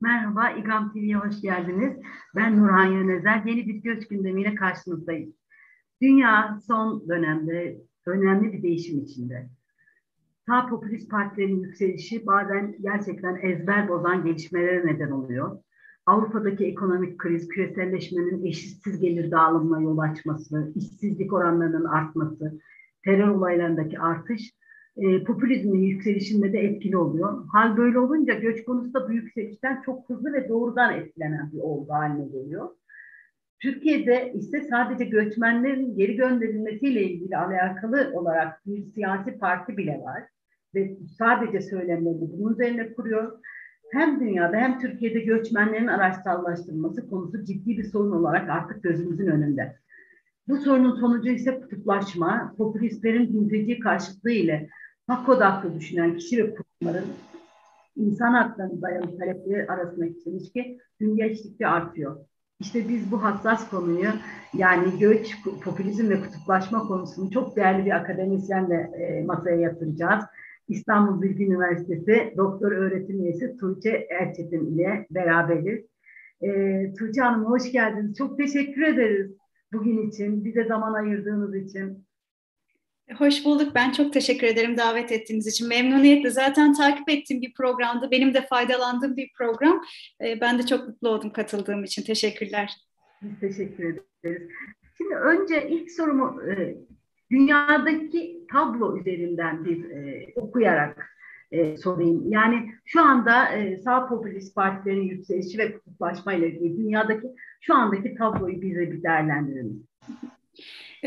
Merhaba, İGAM TV'ye hoş geldiniz. Ben Nurhan Yönezer. Yeni bir göç gündemiyle karşınızdayım. Dünya son dönemde önemli bir değişim içinde. Sağ popülist partilerin yükselişi bazen gerçekten ezber bozan gelişmelere neden oluyor. Avrupa'daki ekonomik kriz, küreselleşmenin eşitsiz gelir dağılımına yol açması, işsizlik oranlarının artması, terör olaylarındaki artış e, popülizmin yükselişinde de etkili oluyor. Hal böyle olunca göç konusu da bu yükselişten çok hızlı ve doğrudan etkilenen bir olgu haline geliyor. Türkiye'de ise sadece göçmenlerin geri gönderilmesiyle ilgili alakalı olarak bir siyasi parti bile var. Ve sadece söylemlerini bunun üzerine kuruyor. Hem dünyada hem Türkiye'de göçmenlerin araçsallaştırılması konusu ciddi bir sorun olarak artık gözümüzün önünde. Bu sorunun sonucu ise kutuplaşma, popülistlerin mülteci karşıtlığı ile hak odaklı düşünen kişi ve kurumların insan haklarına dayalı talepleri arasındaki çelişki gün geçtikçe artıyor. İşte biz bu hassas konuyu yani göç, popülizm ve kutuplaşma konusunu çok değerli bir akademisyenle e, masaya yatıracağız. İstanbul Bilgi Üniversitesi Doktor Öğretim Üyesi Tuğçe Erçetin ile beraberiz. E, Tuğçe Hanım hoş geldiniz. Çok teşekkür ederiz bugün için, bize zaman ayırdığınız için. Hoş bulduk. Ben çok teşekkür ederim davet ettiğiniz için. Memnuniyetle zaten takip ettiğim bir programdı. Benim de faydalandığım bir program. Ee, ben de çok mutlu oldum katıldığım için. Teşekkürler. Teşekkür ederiz. Şimdi önce ilk sorumu e, dünyadaki tablo üzerinden bir e, okuyarak e, sorayım. Yani şu anda sağ popülist partilerin yükselişi ve kutuplaşma ile ilgili dünyadaki şu andaki tabloyu bize bir değerlendirelim.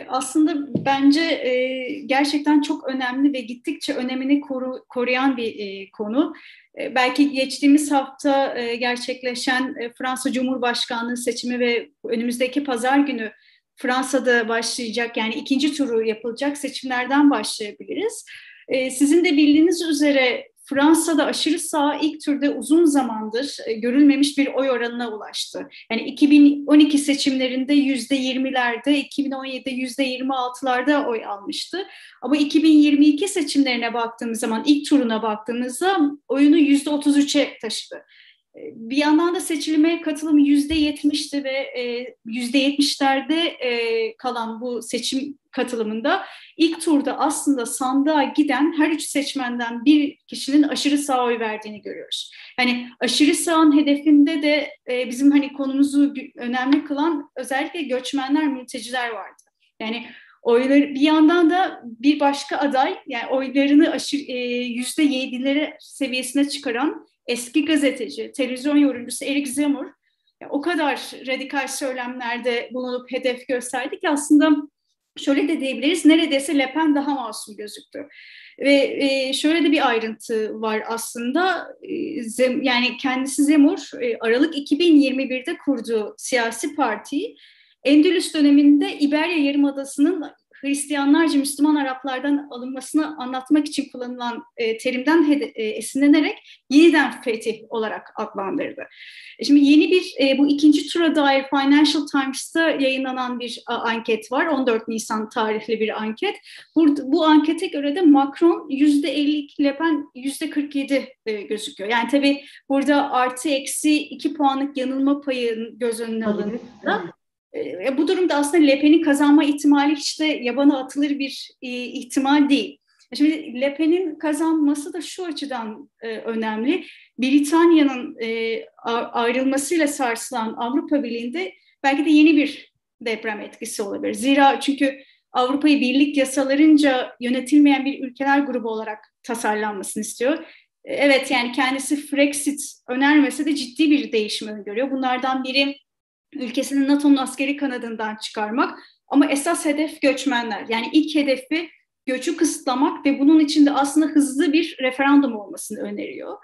Aslında bence e, gerçekten çok önemli ve gittikçe önemini koru, koruyan bir e, konu. E, belki geçtiğimiz hafta e, gerçekleşen e, Fransa Cumhurbaşkanlığı seçimi ve önümüzdeki pazar günü Fransa'da başlayacak yani ikinci turu yapılacak seçimlerden başlayabiliriz. E, sizin de bildiğiniz üzere Fransa'da aşırı sağ ilk turda uzun zamandır e, görülmemiş bir oy oranına ulaştı. Yani 2012 seçimlerinde yüzde 20'lerde, 2017'de yüzde 26'larda oy almıştı. Ama 2022 seçimlerine baktığımız zaman, ilk turuna baktığımızda oyunu yüzde 33'e taşıdı. E, bir yandan da seçilmeye katılım yüzde yetmişti ve e, yüzde yetmişlerde kalan bu seçim katılımında ilk turda aslında sandığa giden her üç seçmenden bir kişinin aşırı sağ oy verdiğini görüyoruz. Yani aşırı sağın hedefinde de e, bizim hani konumuzu önemli kılan özellikle göçmenler, mülteciler vardı. Yani oyları bir yandan da bir başka aday yani oylarını aşırı e, yüzde yedilere seviyesine çıkaran eski gazeteci, televizyon yorumcusu Eric Zemmour yani o kadar radikal söylemlerde bulunup hedef gösterdi ki aslında şöyle de diyebiliriz neredeyse Le Pen daha masum gözüktü. Ve e, şöyle de bir ayrıntı var aslında e, yani kendisi Zemur e, Aralık 2021'de kurduğu siyasi partiyi Endülüs döneminde İberya Yarımadası'nın Hristiyanlarca Müslüman Araplardan alınmasını anlatmak için kullanılan e, terimden e, esinlenerek yeniden fetih olarak adlandırdı. E, şimdi yeni bir e, bu ikinci tura dair Financial Times'ta yayınlanan bir a, anket var. 14 Nisan tarihli bir anket. Burada, bu ankete göre de Macron %52, Le Pen %47 e, gözüküyor. Yani tabii burada artı eksi 2 puanlık yanılma payı göz önüne alındığında e, bu durumda aslında Le kazanma ihtimali hiç de yabana atılır bir e, ihtimal değil. Şimdi Le Pen'in kazanması da şu açıdan e, önemli. Britanya'nın e, ayrılmasıyla sarsılan Avrupa Birliği'nde belki de yeni bir deprem etkisi olabilir. Zira çünkü Avrupa'yı birlik yasalarınca yönetilmeyen bir ülkeler grubu olarak tasarlanmasını istiyor. E, evet yani kendisi Brexit önermese de ciddi bir değişim öngörüyor. Bunlardan biri ülkesinin NATO'nun askeri kanadından çıkarmak ama esas hedef göçmenler. Yani ilk hedefi göçü kısıtlamak ve bunun içinde aslında hızlı bir referandum olmasını öneriyor.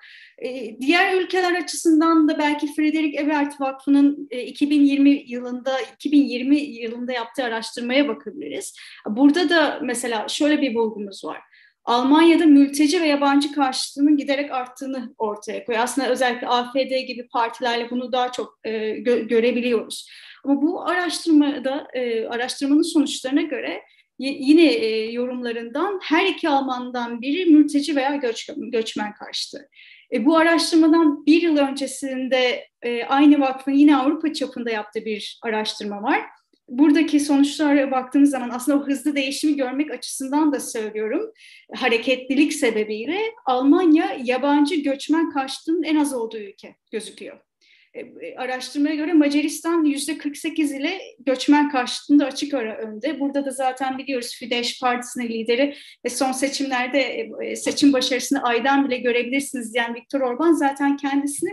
Ee, diğer ülkeler açısından da belki Frederick Ebert Vakfı'nın e, 2020 yılında 2020 yılında yaptığı araştırmaya bakabiliriz. Burada da mesela şöyle bir bulgumuz var. Almanya'da mülteci ve yabancı karşıtlığının giderek arttığını ortaya koyuyor. Aslında özellikle AFD gibi partilerle bunu daha çok e, gö- görebiliyoruz. Ama bu araştırmada e, araştırmanın sonuçlarına göre yine e, yorumlarından her iki Almandan biri mülteci veya göç, göçmen karşıtı. E, bu araştırmadan bir yıl öncesinde e, aynı vakfın yine Avrupa çapında yaptığı bir araştırma var. Buradaki sonuçlara baktığımız zaman aslında o hızlı değişimi görmek açısından da söylüyorum. Hareketlilik sebebiyle Almanya yabancı göçmen karşıtının en az olduğu ülke gözüküyor. E, e, araştırmaya göre Macaristan yüzde 48 ile göçmen karşıtında açık ara önde. Burada da zaten biliyoruz Fidesz Partisi'nin lideri ve son seçimlerde e, seçim başarısını aydan bile görebilirsiniz diyen Viktor Orban zaten kendisini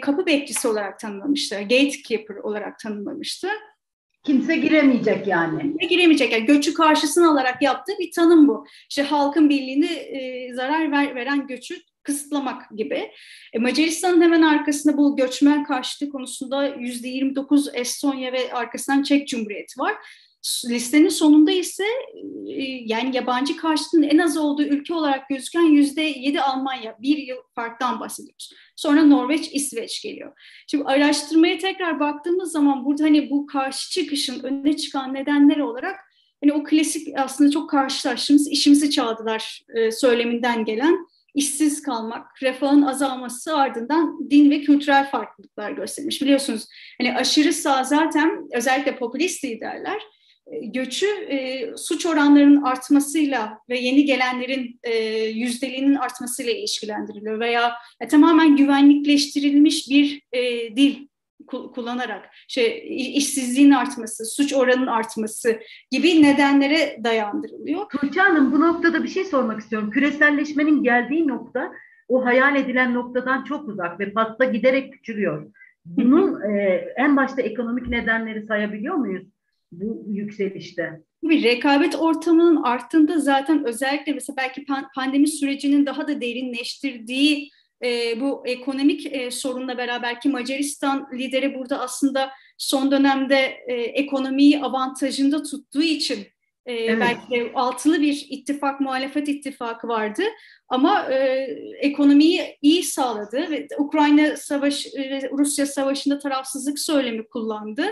kapı bekçisi olarak tanımlamıştı. Gatekeeper olarak tanımlamıştı. Kimse giremeyecek yani. Kimse giremeyecek. Yani göçü karşısına alarak yaptığı bir tanım bu. İşte halkın birliğini e, zarar ver, veren göçü kısıtlamak gibi. E, Macaristan'ın hemen arkasında bu göçmen karşıtı konusunda %29 Estonya ve arkasından Çek Cumhuriyeti var. Listenin sonunda ise e, yani yabancı karşıtının en az olduğu ülke olarak gözüken yüzde yedi Almanya. Bir yıl farktan bahsediyoruz. Sonra Norveç, İsveç geliyor. Şimdi araştırmaya tekrar baktığımız zaman burada hani bu karşı çıkışın önüne çıkan nedenler olarak hani o klasik aslında çok karşılaştığımız işimizi çaldılar e, söyleminden gelen işsiz kalmak, refahın azalması ardından din ve kültürel farklılıklar göstermiş. Biliyorsunuz hani aşırı sağ zaten özellikle popülist liderler göçü e, suç oranlarının artmasıyla ve yeni gelenlerin e, yüzdeliğinin artmasıyla ilişkilendiriliyor veya e, tamamen güvenlikleştirilmiş bir e, dil kullanarak şey işsizliğin artması, suç oranının artması gibi nedenlere dayandırılıyor. Tuğçe Hanım bu noktada bir şey sormak istiyorum. Küreselleşmenin geldiği nokta o hayal edilen noktadan çok uzak ve pasta giderek küçülüyor. Bunun e, en başta ekonomik nedenleri sayabiliyor muyuz bu yükselişte? Bir rekabet ortamının arttığında zaten özellikle mesela belki pandemi sürecinin daha da derinleştirdiği e, bu ekonomik e, sorunla beraber ki Macaristan lideri burada aslında son dönemde e, ekonomiyi avantajında tuttuğu için e, evet. belki de altılı bir ittifak, muhalefet ittifakı vardı ama e, ekonomiyi iyi sağladı ve Ukrayna savaş, e, Rusya savaşında tarafsızlık söylemi kullandı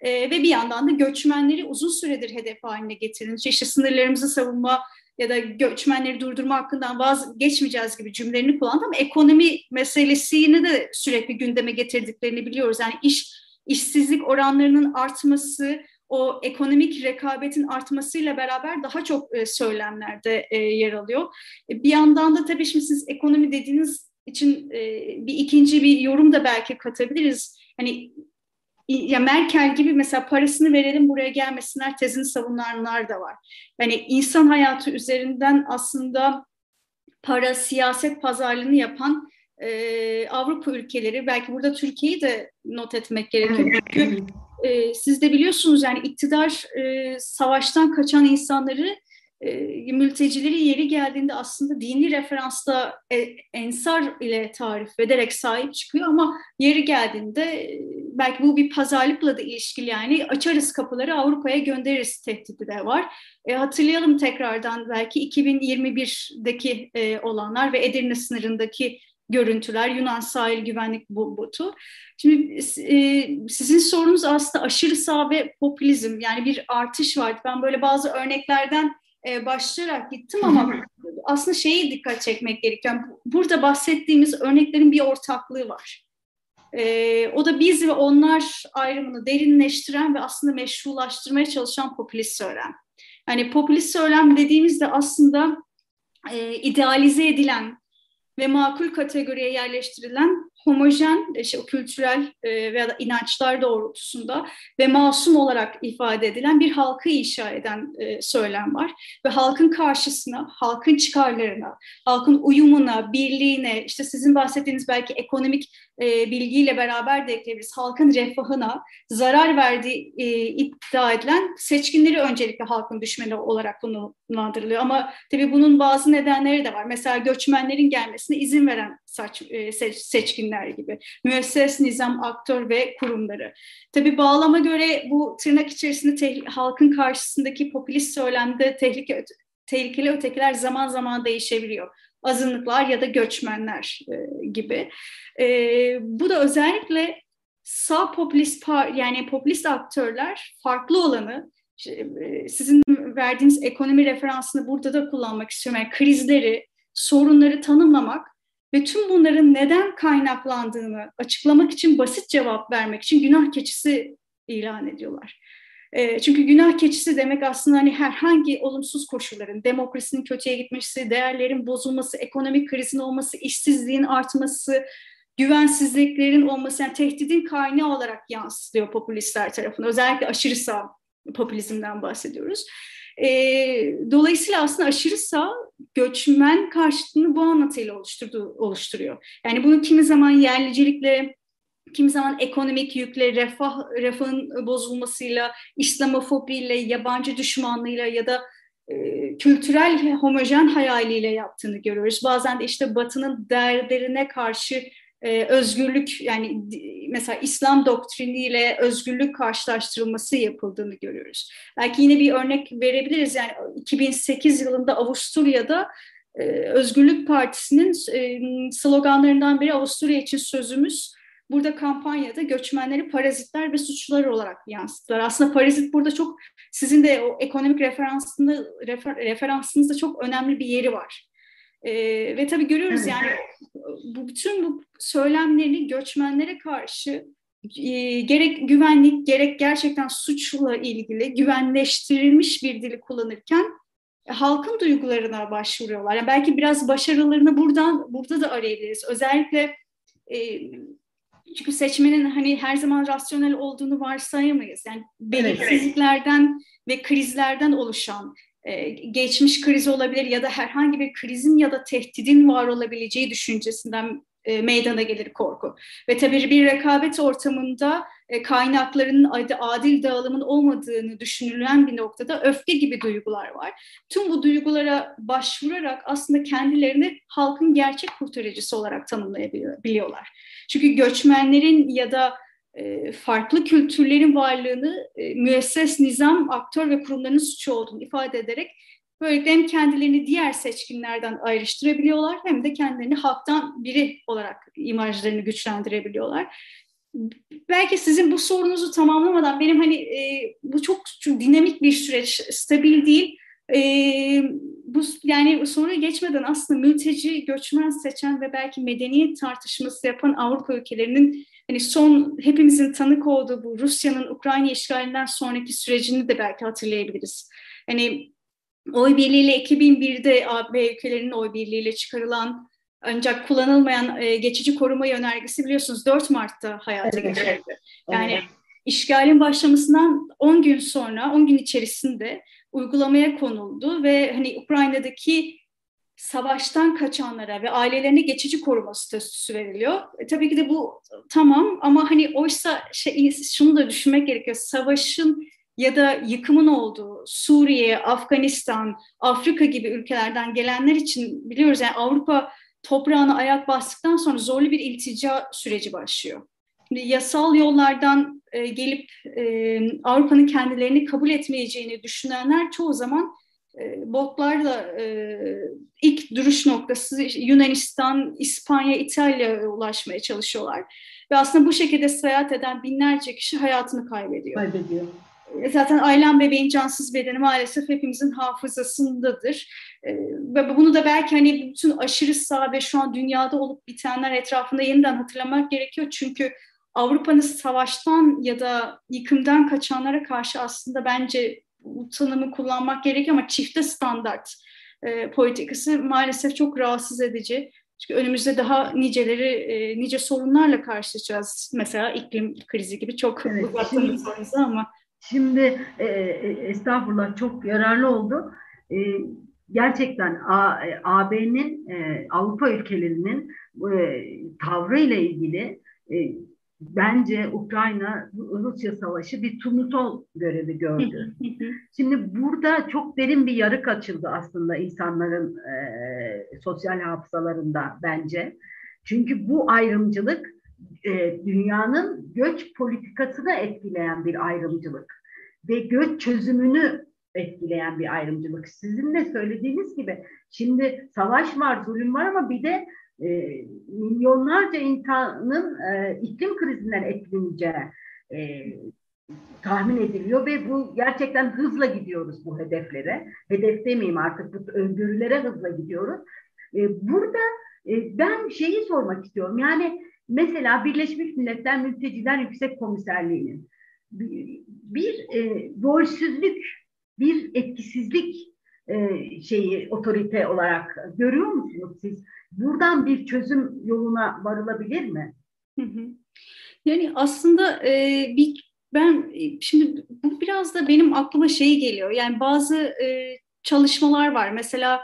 e, ve bir yandan da göçmenleri uzun süredir hedef haline getirilmiş. İşte sınırlarımızı savunma ya da göçmenleri durdurma hakkından vazgeçmeyeceğiz gibi cümlelerini kullandı ama ekonomi meselesini de sürekli gündeme getirdiklerini biliyoruz. Yani iş işsizlik oranlarının artması, o ekonomik rekabetin artmasıyla beraber daha çok e, söylemlerde e, yer alıyor. E, bir yandan da tabii şimdi siz ekonomi dediğiniz için e, bir ikinci bir yorum da belki katabiliriz. Hani ya Merkel gibi mesela parasını verelim buraya gelmesinler tezini savunanlar da var. Yani insan hayatı üzerinden aslında para, siyaset pazarlığını yapan e, Avrupa ülkeleri, belki burada Türkiye'yi de not etmek gerekiyor. Çünkü e, siz de biliyorsunuz yani iktidar e, savaştan kaçan insanları e, mültecileri yeri geldiğinde aslında dini referansta e, ensar ile tarif ederek sahip çıkıyor ama yeri geldiğinde e, belki bu bir pazarlıkla da ilişkili yani açarız kapıları Avrupa'ya göndeririz tehdidi de var. E, hatırlayalım tekrardan belki 2021'deki e, olanlar ve Edirne sınırındaki görüntüler, Yunan sahil güvenlik botu. Şimdi e, sizin sorunuz aslında aşırı sağ ve popülizm yani bir artış vardı. Ben böyle bazı örneklerden e, başlayarak gittim ama aslında şeyi dikkat çekmek gerekiyor. Yani burada bahsettiğimiz örneklerin bir ortaklığı var. E, o da biz ve onlar ayrımını derinleştiren ve aslında meşrulaştırmaya çalışan popülist söylem. Yani popülist söylem dediğimizde aslında e, idealize edilen ve makul kategoriye yerleştirilen homojen, işte o kültürel e, veya da inançlar doğrultusunda ve masum olarak ifade edilen bir halkı inşa eden e, söylem var. Ve halkın karşısına, halkın çıkarlarına, halkın uyumuna, birliğine, işte sizin bahsettiğiniz belki ekonomik e, bilgiyle beraber de ekleyebiliriz. Halkın refahına zarar verdiği e, iddia edilen seçkinleri öncelikle halkın düşmanı olarak konumlandırılıyor. Ama tabii bunun bazı nedenleri de var. Mesela göçmenlerin gelmesine izin veren saç, e, seç, seçkinler gibi. Müesses nizam, aktör ve kurumları. Tabii bağlama göre bu tırnak içerisinde halkın karşısındaki popülist söylemde tehlike, tehlikeli ötekiler zaman zaman değişebiliyor azınlıklar ya da göçmenler e, gibi. E, bu da özellikle sağ popülist yani popülist aktörler farklı olanı e, sizin verdiğiniz ekonomi referansını burada da kullanmak istiyorum. Yani krizleri, sorunları tanımlamak ve tüm bunların neden kaynaklandığını açıklamak için basit cevap vermek için günah keçisi ilan ediyorlar. E, çünkü günah keçisi demek aslında hani herhangi olumsuz koşulların, demokrasinin kötüye gitmesi, değerlerin bozulması, ekonomik krizin olması, işsizliğin artması, güvensizliklerin olması, yani tehdidin kaynağı olarak yansıtılıyor popülistler tarafından. Özellikle aşırı sağ popülizmden bahsediyoruz. E, dolayısıyla aslında aşırı sağ göçmen karşıtını bu anlatıyla oluşturdu, oluşturuyor. Yani bunu kimi zaman yerlicilikle, kimi zaman ekonomik yükle, refah, refahın bozulmasıyla, İslamofobiyle, yabancı düşmanlığıyla ya da e, kültürel homojen hayaliyle yaptığını görüyoruz. Bazen de işte Batı'nın değerlerine karşı e, özgürlük yani mesela İslam doktriniyle özgürlük karşılaştırılması yapıldığını görüyoruz. Belki yine bir örnek verebiliriz. Yani 2008 yılında Avusturya'da e, Özgürlük Partisi'nin e, sloganlarından biri Avusturya için sözümüz. Burada kampanyada göçmenleri parazitler ve suçlular olarak yansıttılar. Aslında parazit burada çok sizin de o ekonomik referansında refer, referansınızda çok önemli bir yeri var. E, ve tabii görüyoruz yani bu bütün bu söylemlerini göçmenlere karşı e, gerek güvenlik gerek gerçekten suçla ilgili güvenleştirilmiş bir dili kullanırken e, halkın duygularına başvuruyorlar. Yani belki biraz başarılarını buradan burada da arayabiliriz. Özellikle e, çünkü seçmenin hani her zaman rasyonel olduğunu varsayamayız. Yani belirsizliklerden evet. ve krizlerden oluşan e, geçmiş kriz olabilir ya da herhangi bir krizin ya da tehdidin var olabileceği düşüncesinden e, meydana gelir korku. Ve tabii bir rekabet ortamında e, kaynakların adil dağılımın olmadığını düşünülen bir noktada öfke gibi duygular var. Tüm bu duygulara başvurarak aslında kendilerini halkın gerçek kurtarıcısı olarak tanımlayabiliyorlar. Çünkü göçmenlerin ya da e, farklı kültürlerin varlığını e, müesses nizam, aktör ve kurumların suçu olduğunu ifade ederek böylelikle hem kendilerini diğer seçkinlerden ayrıştırabiliyorlar hem de kendilerini halktan biri olarak imajlarını güçlendirebiliyorlar. Belki sizin bu sorunuzu tamamlamadan benim hani e, bu çok, dinamik bir süreç, stabil değil. E, bu yani soruyu geçmeden aslında mülteci, göçmen seçen ve belki medeniyet tartışması yapan Avrupa ülkelerinin hani son hepimizin tanık olduğu bu Rusya'nın Ukrayna işgalinden sonraki sürecini de belki hatırlayabiliriz. Hani oy birliğiyle 2001'de AB ülkelerinin oy birliğiyle çıkarılan ancak kullanılmayan e, geçici koruma yönergesi biliyorsunuz 4 Mart'ta hayata evet. geçirildi. Yani evet. işgalin başlamasından 10 gün sonra, 10 gün içerisinde uygulamaya konuldu ve hani Ukrayna'daki savaştan kaçanlara ve ailelerine geçici koruma statüsü veriliyor. E, tabii ki de bu tamam ama hani oysa şey, şunu da düşünmek gerekiyor. Savaşın ya da yıkımın olduğu Suriye, Afganistan, Afrika gibi ülkelerden gelenler için biliyoruz yani Avrupa toprağına ayak bastıktan sonra zorlu bir iltica süreci başlıyor. Şimdi yasal yollardan e, gelip e, Avrupa'nın kendilerini kabul etmeyeceğini düşünenler çoğu zaman e, botlarla e, ilk duruş noktası Yunanistan, İspanya, İtalya'ya ulaşmaya çalışıyorlar. Ve aslında bu şekilde seyahat eden binlerce kişi hayatını kaybediyor. Kaybediyor. Zaten Aylan bebeğin cansız bedeni maalesef hepimizin hafızasındadır. E, ve bunu da belki hani bütün aşırı sağ ve şu an dünyada olup bitenler etrafında yeniden hatırlamak gerekiyor. Çünkü Avrupa'nın savaştan ya da yıkımdan kaçanlara karşı aslında bence bu tanımı kullanmak gerekiyor ama çifte standart e, politikası maalesef çok rahatsız edici. Çünkü önümüzde daha niceleri, e, nice sorunlarla karşılaşacağız. Mesela iklim krizi gibi çok evet, sorunuzu ama. Şimdi e, e, estağfurullah çok yararlı oldu. E, gerçekten AB'nin, e, Avrupa ülkelerinin e, tavrı ile ilgili e, bence Ukrayna-Rusya savaşı bir turnusol görevi gördü. Şimdi burada çok derin bir yarık açıldı aslında insanların e, sosyal hafızalarında bence. Çünkü bu ayrımcılık e, dünyanın göç politikasını etkileyen bir ayrımcılık ve göç çözümünü etkileyen bir ayrımcılık. Sizin de söylediğiniz gibi şimdi savaş var, zulüm var ama bir de e, milyonlarca insanın e, iklim krizinden etkileneceği e, tahmin ediliyor ve bu gerçekten hızla gidiyoruz bu hedeflere. Hedef demeyeyim artık bu öngörülere hızla gidiyoruz. E, burada E, ben şeyi sormak istiyorum. Yani mesela Birleşmiş Milletler Mülteciler Yüksek Komiserliği'nin bir e, bir etkisizlik e, şeyi otorite olarak görüyor musunuz siz? Buradan bir çözüm yoluna varılabilir mi? Yani aslında e, bir ben şimdi bu biraz da benim aklıma şey geliyor. Yani bazı e, çalışmalar var. Mesela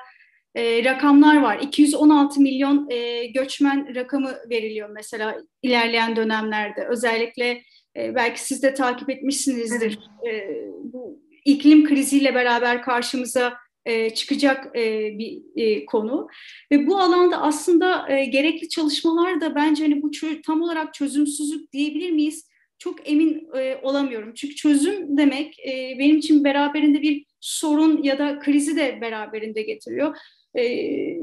e, rakamlar var. 216 milyon e, göçmen rakamı veriliyor mesela ilerleyen dönemlerde. Özellikle e, belki siz de takip etmişsinizdir. Evet. E, bu iklim kriziyle beraber karşımıza e, çıkacak e, bir e, konu ve bu alanda aslında e, gerekli çalışmalar da bence hani bu tam olarak çözümsüzlük diyebilir miyiz? Çok emin e, olamıyorum. Çünkü çözüm demek e, benim için beraberinde bir sorun ya da krizi de beraberinde getiriyor. E,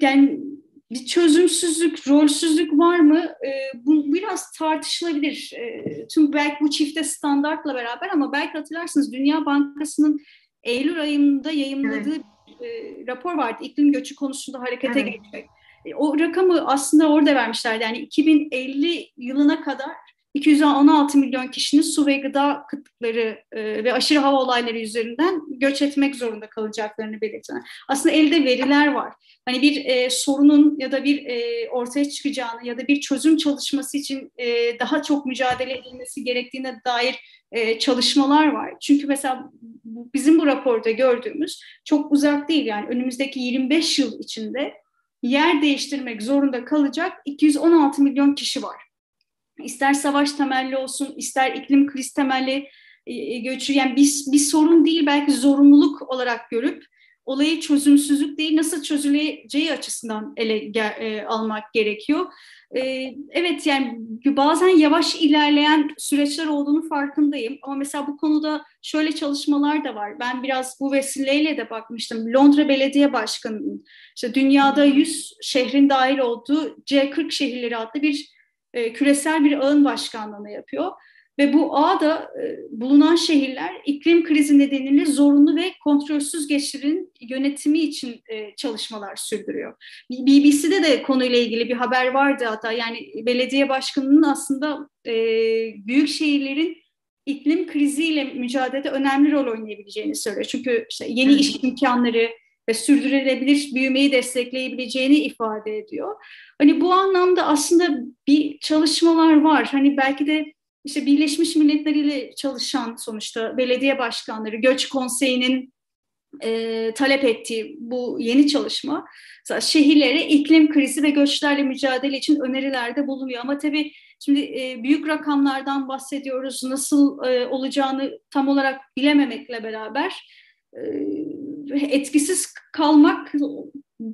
yani bir çözümsüzlük, rolsüzlük var mı? E, bu biraz tartışılabilir. E, tüm belki bu çifte standartla beraber ama belki hatırlarsınız Dünya Bankası'nın Eylül ayında yayınladığı evet. e, rapor vardı. İklim göçü konusunda harekete evet. geçmek. E, o rakamı aslında orada vermişlerdi. Yani 2050 yılına kadar 216 milyon kişinin su ve gıda kıtlıkları e, ve aşırı hava olayları üzerinden göç etmek zorunda kalacaklarını belirtilen. Aslında elde veriler var. Hani bir e, sorunun ya da bir e, ortaya çıkacağını ya da bir çözüm çalışması için e, daha çok mücadele edilmesi gerektiğine dair e, çalışmalar var. Çünkü mesela bizim bu raporda gördüğümüz çok uzak değil. Yani önümüzdeki 25 yıl içinde yer değiştirmek zorunda kalacak 216 milyon kişi var ister savaş temelli olsun, ister iklim kriz temelli e, e, göçü yani bir, bir sorun değil belki zorunluluk olarak görüp olayı çözümsüzlük değil nasıl çözüleceği açısından ele e, almak gerekiyor. E, evet yani bazen yavaş ilerleyen süreçler olduğunu farkındayım ama mesela bu konuda şöyle çalışmalar da var. Ben biraz bu vesileyle de bakmıştım. Londra Belediye Başkanı'nın işte dünyada 100 şehrin dahil olduğu C40 şehirleri adlı bir e, küresel bir ağın başkanlığını yapıyor. Ve bu ağda e, bulunan şehirler iklim krizi nedeniyle zorunlu ve kontrolsüz geçirin yönetimi için e, çalışmalar sürdürüyor. BBC'de de konuyla ilgili bir haber vardı hatta yani belediye başkanının aslında e, büyük şehirlerin iklim kriziyle mücadelede önemli rol oynayabileceğini söylüyor. Çünkü işte yeni iş imkanları ve sürdürülebilir büyümeyi destekleyebileceğini ifade ediyor. Hani bu anlamda aslında bir çalışmalar var. Hani belki de işte Birleşmiş Milletler ile çalışan sonuçta belediye başkanları, Göç Konseyi'nin e, talep ettiği bu yeni çalışma şehirlere iklim krizi ve göçlerle mücadele için önerilerde bulunuyor. Ama tabii şimdi e, büyük rakamlardan bahsediyoruz. Nasıl e, olacağını tam olarak bilememekle beraber e, etkisiz kalmak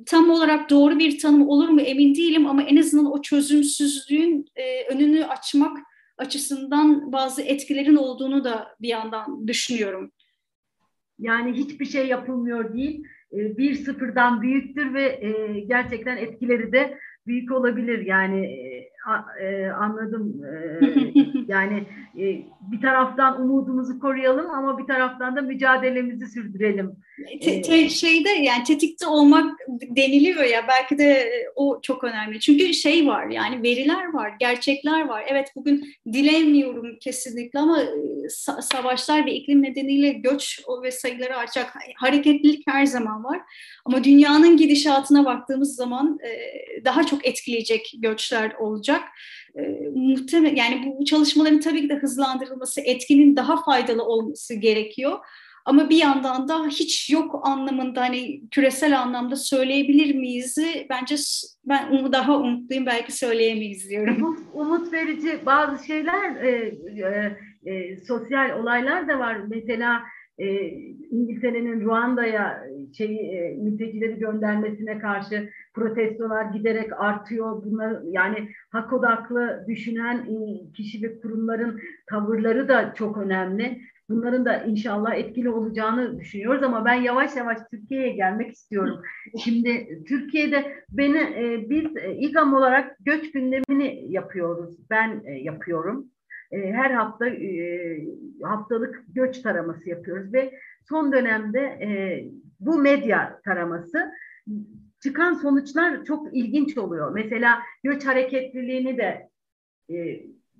tam olarak doğru bir tanım olur mu emin değilim ama en azından o çözümsüzlüğün e, önünü açmak açısından bazı etkilerin olduğunu da bir yandan düşünüyorum. Yani hiçbir şey yapılmıyor değil, e, bir sıfırdan büyüktür ve e, gerçekten etkileri de büyük olabilir. Yani e, anladım. yani bir taraftan umudumuzu koruyalım ama bir taraftan da mücadelemizi sürdürelim. Te, te, şeyde yani tetikte olmak deniliyor ya belki de o çok önemli. Çünkü şey var yani veriler var, gerçekler var. Evet bugün dilemiyorum kesinlikle ama savaşlar ve iklim nedeniyle göç ve sayıları artacak. Hareketlilik her zaman var. Ama dünyanın gidişatına baktığımız zaman daha çok etkileyecek göçler olacak. Muhtemel yani bu çalışmaların tabii ki de hızlandırılması, etkinin daha faydalı olması gerekiyor. Ama bir yandan da hiç yok anlamında hani küresel anlamda söyleyebilir miyiz? Bence ben daha umutluyum belki söyleyemeyiz diyorum. Umut, umut verici bazı şeyler e, e, e, sosyal olaylar da var. Mesela e, İngiltere'nin Ruanda'ya şey, e, mültecileri göndermesine karşı protestolar giderek artıyor. Bunlar yani hak odaklı düşünen e, kişi ve kurumların tavırları da çok önemli. Bunların da inşallah etkili olacağını düşünüyoruz ama ben yavaş yavaş Türkiye'ye gelmek istiyorum. Şimdi Türkiye'de beni e, biz e, İGAM olarak göç gündemini yapıyoruz. Ben e, yapıyorum. E, her hafta e, haftalık göç taraması yapıyoruz ve son dönemde e, bu medya taraması çıkan sonuçlar çok ilginç oluyor. Mesela göç hareketliliğini de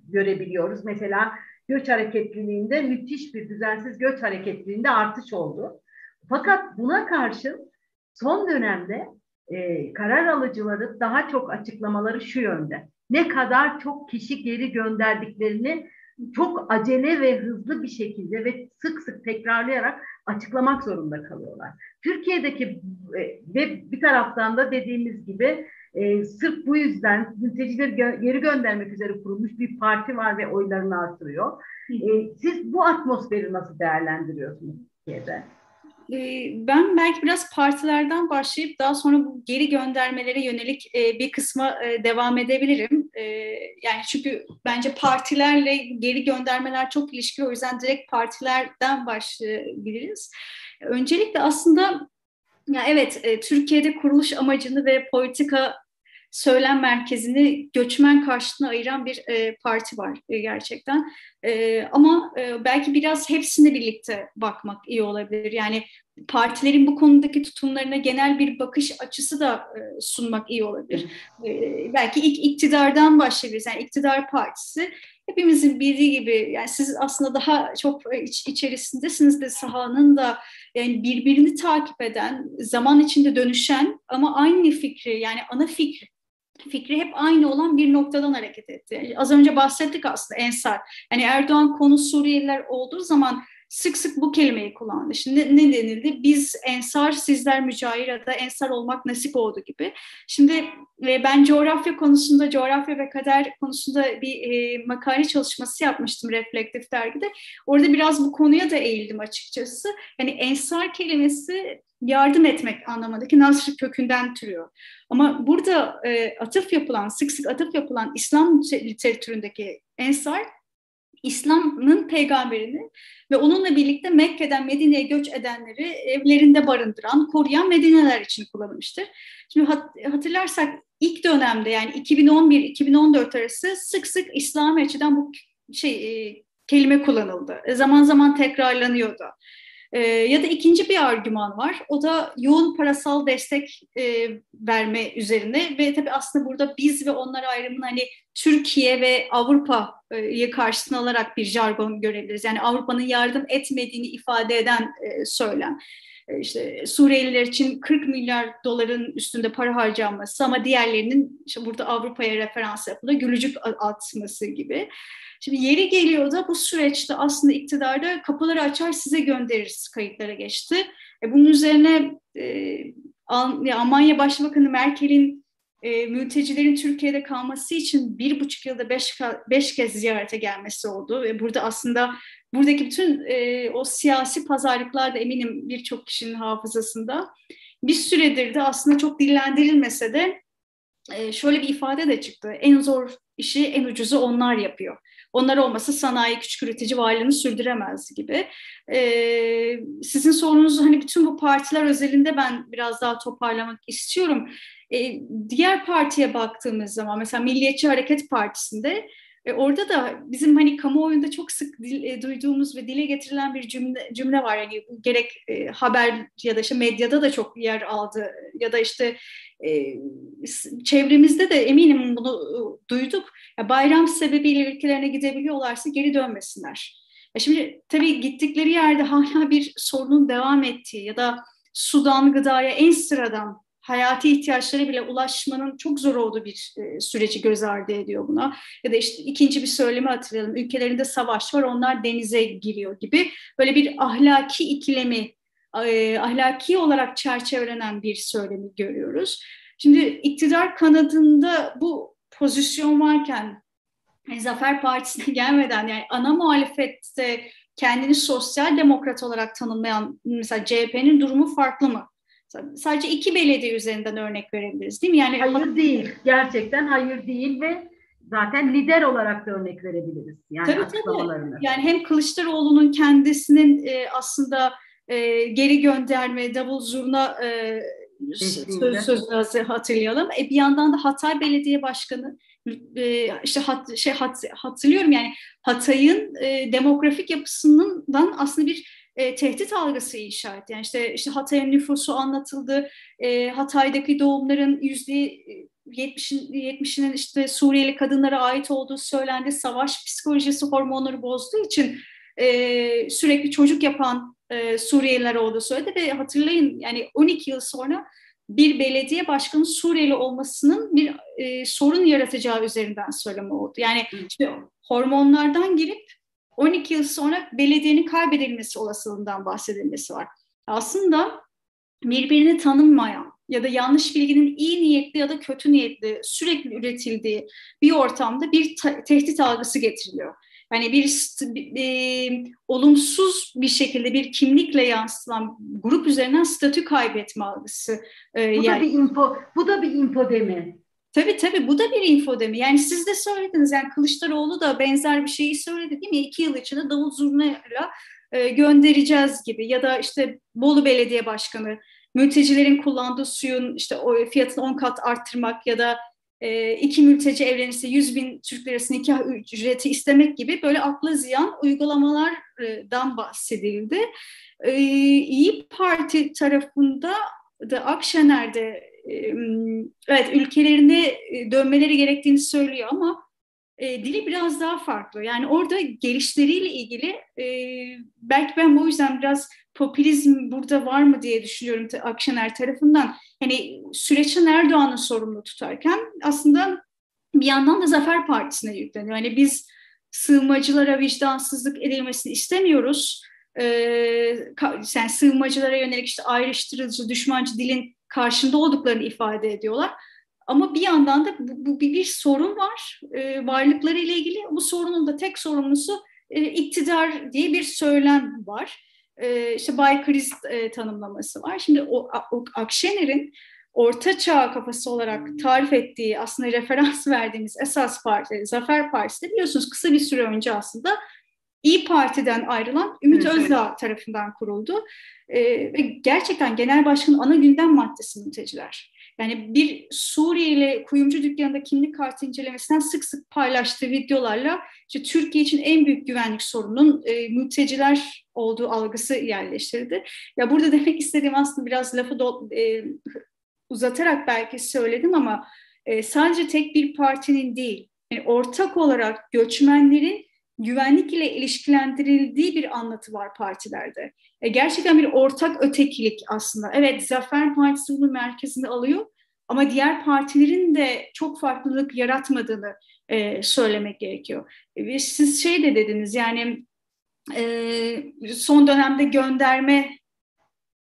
görebiliyoruz. Mesela göç hareketliliğinde müthiş bir düzensiz göç hareketliliğinde artış oldu. Fakat buna karşın son dönemde e, karar alıcıların daha çok açıklamaları şu yönde. Ne kadar çok kişi geri gönderdiklerini çok acele ve hızlı bir şekilde ve sık sık tekrarlayarak açıklamak zorunda kalıyorlar. Türkiye'deki e, ve bir taraftan da dediğimiz gibi e, sırf bu yüzden mültecileri gö- geri göndermek üzere kurulmuş bir parti var ve oylarını artırıyor. E, siz bu atmosferi nasıl değerlendiriyorsunuz Türkiye'de? Ee, ben belki biraz partilerden başlayıp daha sonra bu geri göndermelere yönelik e, bir kısma e, devam edebilirim. E, yani çünkü bence partilerle geri göndermeler çok ilişkili. O yüzden direkt partilerden başlayabiliriz. Öncelikle aslında ya evet Türkiye'de kuruluş amacını ve politika söylem merkezini göçmen karşıtına ayıran bir e, parti var e, gerçekten. E, ama e, belki biraz hepsini birlikte bakmak iyi olabilir. Yani partilerin bu konudaki tutumlarına genel bir bakış açısı da e, sunmak iyi olabilir. E, belki ilk iktidardan başlayabiliriz. Yani iktidar partisi hepimizin bildiği gibi yani siz aslında daha çok iç, içerisindesiniz de sahanın da yani birbirini takip eden, zaman içinde dönüşen ama aynı fikri yani ana fikri fikri hep aynı olan bir noktadan hareket etti. Az önce bahsettik aslında Ensar. Yani Erdoğan konu Suriyeliler olduğu zaman sık sık bu kelimeyi kullandı. Şimdi ne, denildi? Biz ensar, sizler mücahir da ensar olmak nasip oldu gibi. Şimdi e, ben coğrafya konusunda, coğrafya ve kader konusunda bir e, makale çalışması yapmıştım Reflektif dergide. Orada biraz bu konuya da eğildim açıkçası. Yani ensar kelimesi yardım etmek anlamındaki Nasr kökünden türüyor. Ama burada e, atıf yapılan, sık sık atıf yapılan İslam literatüründeki ensar İslam'ın peygamberini ve onunla birlikte Mekke'den Medine'ye göç edenleri evlerinde barındıran, koruyan Medineler için kullanılmıştır. Şimdi hatırlarsak ilk dönemde yani 2011-2014 arası sık sık İslami açıdan bu şey e, kelime kullanıldı. E, zaman zaman tekrarlanıyordu. E, ya da ikinci bir argüman var. O da yoğun parasal destek verme üzerine ve tabii aslında burada biz ve onlar ayrımını hani Türkiye ve Avrupa'yı karşısına alarak bir jargon görebiliriz. Yani Avrupa'nın yardım etmediğini ifade eden e, söylem. E, işte Suriyeliler için 40 milyar doların üstünde para harcanması ama diğerlerinin işte burada Avrupa'ya referans yapılıyor, gülücük atması gibi. Şimdi yeri geliyor da bu süreçte aslında iktidarda kapıları açar size göndeririz kayıtlara geçti. E bunun üzerine e, Almanya Başbakanı Merkel'in e, mültecilerin Türkiye'de kalması için bir buçuk yılda beş, beş kez ziyarete gelmesi oldu. Ve burada aslında buradaki bütün e, o siyasi pazarlıklar da eminim birçok kişinin hafızasında. Bir süredir de aslında çok dillendirilmese de e, şöyle bir ifade de çıktı. En zor işi en ucuzu onlar yapıyor. Onlar olmasa sanayi küçük üretici varlığını sürdüremez gibi. Ee, sizin sorunuzu hani bütün bu partiler özelinde ben biraz daha toparlamak istiyorum. Ee, diğer partiye baktığımız zaman mesela Milliyetçi Hareket Partisi'nde e, orada da bizim hani kamuoyunda çok sık dil, e, duyduğumuz ve dile getirilen bir cümle, cümle var. Yani gerek e, haber ya da işte medyada da çok yer aldı ya da işte e, çevremizde de eminim bunu e, duyduk. Ya bayram sebebiyle ülkelerine gidebiliyorlarsa geri dönmesinler. Ya şimdi tabii gittikleri yerde hala bir sorunun devam ettiği ya da sudan gıdaya en sıradan hayati ihtiyaçlara bile ulaşmanın çok zor olduğu bir e, süreci göz ardı ediyor buna. Ya da işte ikinci bir söylemi hatırlayalım. Ülkelerinde savaş var, onlar denize giriyor gibi. Böyle bir ahlaki ikilemi, e, ahlaki olarak çerçevelenen bir söylemi görüyoruz. Şimdi iktidar kanadında bu pozisyon varken yani Zafer Partisi'ne gelmeden yani ana muhalefette kendini sosyal demokrat olarak tanımlayan mesela CHP'nin durumu farklı mı? Sadece iki belediye üzerinden örnek verebiliriz değil mi? Yani hayır değil. Gerçekten hayır değil ve zaten lider olarak da örnek verebiliriz. Yani tabii, tabii. Yani hem Kılıçdaroğlu'nun kendisinin e, aslında e, geri gönderme, davul zurna e, söz, sözünü hatırlayalım. E, bir yandan da Hatay Belediye Başkanı e, işte hat, şey hat, hatırlıyorum yani Hatay'ın e, demografik yapısından aslında bir e, tehdit algısı inşa etti. Yani işte, işte Hatay'ın nüfusu anlatıldı. E, Hatay'daki doğumların yüzde 70'in 70'inin işte Suriyeli kadınlara ait olduğu söylendi. Savaş psikolojisi hormonları bozduğu için e, sürekli çocuk yapan e, Suriyeliler olduğu söyledi ve hatırlayın yani 12 yıl sonra bir belediye başkanı Suriyeli olmasının bir e, sorun yaratacağı üzerinden söyleme oldu. Yani işte hormonlardan girip 12 yıl sonra belediyenin kaybedilmesi olasılığından bahsedilmesi var. Aslında birbirini tanınmayan ya da yanlış bilginin iyi niyetli ya da kötü niyetli sürekli üretildiği bir ortamda bir tehdit algısı getiriliyor. Yani bir e, olumsuz bir şekilde bir kimlikle yansıtılan grup üzerinden statü kaybetme algısı. E, bu yani, da bir info, bu da bir info demi. Tabii tabii bu da bir infodemi. Yani siz de söylediniz yani Kılıçdaroğlu da benzer bir şeyi söyledi değil mi? İki yıl içinde davul zurnayla e, göndereceğiz gibi ya da işte Bolu Belediye Başkanı mültecilerin kullandığı suyun işte o fiyatını 10 kat arttırmak ya da e, iki mülteci evlenirse 100 bin Türk lirası nikah ücreti istemek gibi böyle akla ziyan uygulamalardan bahsedildi. E, İyi Parti tarafında da Akşener'de evet ülkelerine dönmeleri gerektiğini söylüyor ama e, dili biraz daha farklı. Yani orada gelişleriyle ilgili e, belki ben bu yüzden biraz popülizm burada var mı diye düşünüyorum Akşener tarafından. Hani süreçten Erdoğan'ı sorumlu tutarken aslında bir yandan da Zafer Partisi'ne yükleniyor. Yani biz sığınmacılara vicdansızlık edilmesini istemiyoruz. Ee, yani sığınmacılara yönelik işte ayrıştırıcı, düşmancı dilin karşında olduklarını ifade ediyorlar. Ama bir yandan da bu, bu bir, sorun var e, varlıkları ile ilgili. Bu sorunun da tek sorumlusu e, iktidar diye bir söylem var. E, işte Bay Kriz e, tanımlaması var. Şimdi o, o Akşener'in orta çağ kafası olarak tarif ettiği aslında referans verdiğimiz esas parti Zafer Partisi de biliyorsunuz kısa bir süre önce aslında İyi Parti'den ayrılan Ümit evet. Özdağ tarafından kuruldu. Ee, ve gerçekten genel başkanın ana gündem maddesi mülteciler. Yani bir Suriyeli kuyumcu dükkanında kimlik kartı incelemesinden sık sık paylaştığı videolarla işte Türkiye için en büyük güvenlik sorunun e, mülteciler olduğu algısı yerleştirdi. Ya burada demek istediğim aslında biraz lafı do, e, uzatarak belki söyledim ama e, sadece tek bir partinin değil, yani ortak olarak göçmenlerin güvenlik ile ilişkilendirildiği bir anlatı var partilerde. E, gerçekten bir ortak ötekilik aslında. Evet Zafer Partisi bunu merkezine alıyor ama diğer partilerin de çok farklılık yaratmadığını e, söylemek gerekiyor. E, ve siz şey de dediniz yani e, son dönemde gönderme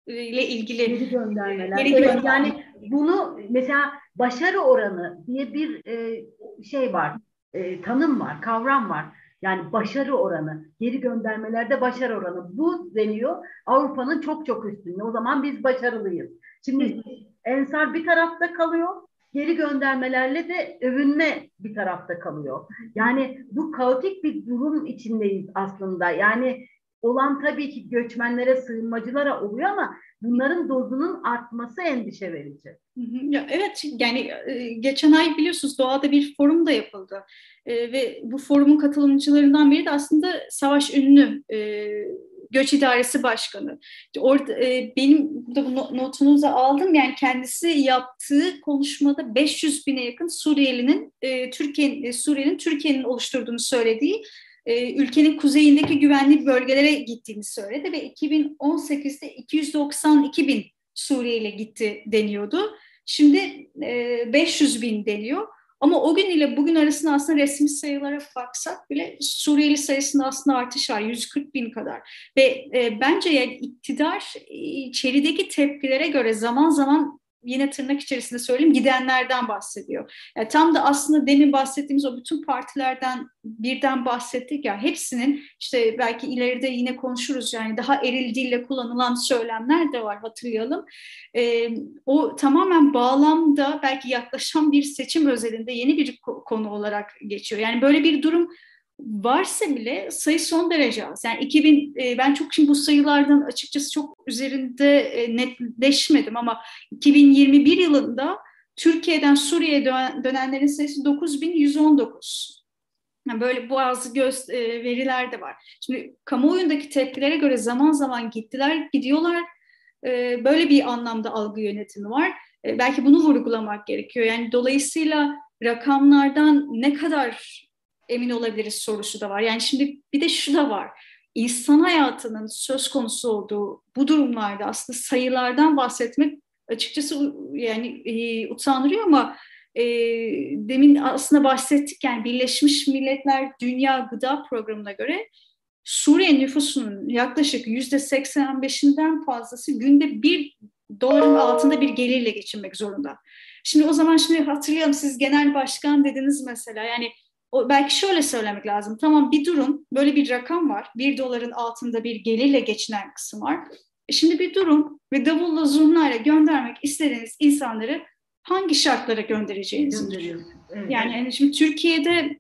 ile ilgili geri göndermeler. Geri evet, yani bunu mesela başarı oranı diye bir e, şey var, e, tanım var, kavram var. Yani başarı oranı, geri göndermelerde başarı oranı. Bu deniyor Avrupa'nın çok çok üstünde. O zaman biz başarılıyız. Şimdi Ensar bir tarafta kalıyor, geri göndermelerle de övünme bir tarafta kalıyor. Yani bu kaotik bir durum içindeyiz aslında. Yani olan tabii ki göçmenlere, sığınmacılara oluyor ama bunların dozunun artması endişe verici. Ya evet yani e, geçen ay biliyorsunuz doğada bir forum da yapıldı e, ve bu forumun katılımcılarından biri de aslında Savaş Ünlü e, Göç İdaresi Başkanı. Orada e, benim burada bu notunuzu aldım yani kendisi yaptığı konuşmada 500 bine yakın Suriyelinin e, Türkiye'nin Suriye'nin Türkiye'nin oluşturduğunu söylediği e, ülkenin kuzeyindeki güvenli bölgelere gittiğini söyledi ve 2018'de 292 bin Suriyeli gitti deniyordu. Şimdi e, 500 bin deniyor. Ama o gün ile bugün arasında aslında resmi sayılara baksak bile Suriyeli sayısında aslında artış var 140 bin kadar. Ve e, bence yani iktidar e, içerideki tepkilere göre zaman zaman yine tırnak içerisinde söyleyeyim gidenlerden bahsediyor. Yani tam da aslında demin bahsettiğimiz o bütün partilerden birden bahsettik ya hepsinin işte belki ileride yine konuşuruz yani daha eril dille kullanılan söylemler de var hatırlayalım. Ee, o tamamen bağlamda belki yaklaşan bir seçim özelinde yeni bir konu olarak geçiyor. Yani böyle bir durum varsa bile sayı son derece az. Yani 2000 e, ben çok şimdi bu sayılardan açıkçası çok üzerinde e, netleşmedim ama 2021 yılında Türkiye'den Suriye'ye dönenlerin sayısı 9119. Yani böyle bazı göz e, veriler de var. Şimdi kamuoyundaki tepkilere göre zaman zaman gittiler, gidiyorlar. E, böyle bir anlamda algı yönetimi var. E, belki bunu vurgulamak gerekiyor. Yani dolayısıyla rakamlardan ne kadar emin olabiliriz sorusu da var. Yani şimdi bir de şu da var. İnsan hayatının söz konusu olduğu bu durumlarda aslında sayılardan bahsetmek açıkçası yani e, utandırıyor ama e, demin aslında bahsettik yani Birleşmiş Milletler Dünya Gıda Programı'na göre Suriye nüfusunun yaklaşık yüzde 85'inden fazlası günde bir doların altında bir gelirle geçinmek zorunda. Şimdi o zaman şimdi hatırlayalım siz genel başkan dediniz mesela yani o, belki şöyle söylemek lazım. Tamam bir durum böyle bir rakam var. Bir doların altında bir gelirle geçinen kısım var. E şimdi bir durum ve davulla zurnayla göndermek istediğiniz insanları hangi şartlara göndereceğiniz. Evet. Yani, yani şimdi Türkiye'de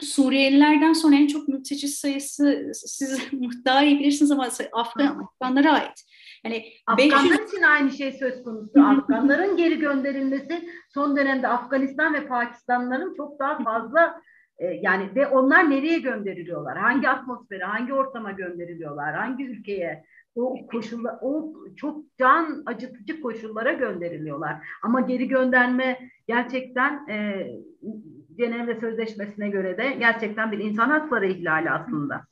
Suriyelilerden sonra en çok mülteci sayısı siz daha iyi bilirsiniz ama Afgan, Afganlara ait. Yani Afganlar 500... için aynı şey söz konusu. Afganların geri gönderilmesi son dönemde Afganistan ve Pakistanların çok daha fazla e, yani ve onlar nereye gönderiliyorlar? Hangi atmosfere, hangi ortama gönderiliyorlar? Hangi ülkeye? O koşullar, o çok can acıtıcı koşullara gönderiliyorlar. Ama geri gönderme gerçekten e, Cenevre Sözleşmesi'ne göre de gerçekten bir insan hakları ihlali aslında.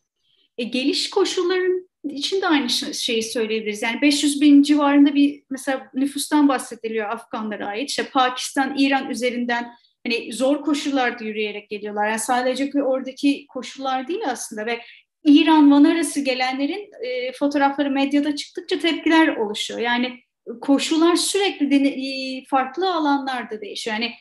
E, geliş koşulların için de aynı şeyi söyleyebiliriz. Yani 500 bin civarında bir mesela nüfustan bahsediliyor Afganlara ait. İşte Pakistan, İran üzerinden hani zor koşullarda yürüyerek geliyorlar. Yani sadece oradaki koşullar değil aslında ve İran Van arası gelenlerin e, fotoğrafları medyada çıktıkça tepkiler oluşuyor. Yani koşullar sürekli farklı alanlarda değişiyor. Yani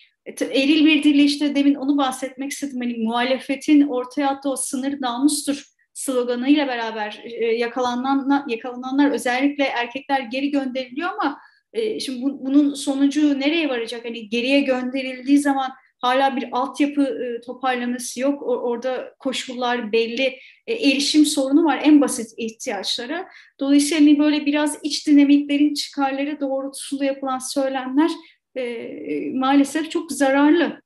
eril bir dille işte demin onu bahsetmek istedim. Hani muhalefetin ortaya attığı o sınır namustur sloganıyla beraber e, yakalanan, yakalananlar özellikle erkekler geri gönderiliyor ama e, şimdi bu, bunun sonucu nereye varacak? Hani geriye gönderildiği zaman hala bir altyapı e, toparlaması yok. Orada koşullar belli. E, erişim sorunu var en basit ihtiyaçlara. Dolayısıyla hani böyle biraz iç dinamiklerin çıkarları doğrultusunda yapılan söylemler e, maalesef çok zararlı.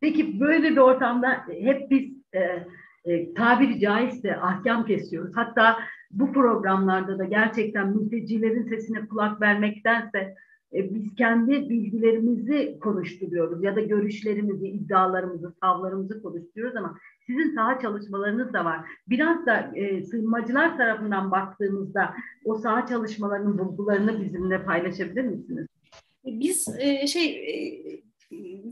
Peki böyle bir ortamda hep biz e, e, tabiri caizse ahkam kesiyoruz. Hatta bu programlarda da gerçekten mültecilerin sesine kulak vermektense e, biz kendi bilgilerimizi konuşturuyoruz ya da görüşlerimizi, iddialarımızı, savlarımızı konuşturuyoruz ama sizin saha çalışmalarınız da var. Biraz da e, sığınmacılar tarafından baktığımızda o saha çalışmalarının bulgularını bizimle paylaşabilir misiniz? Biz e, şey e,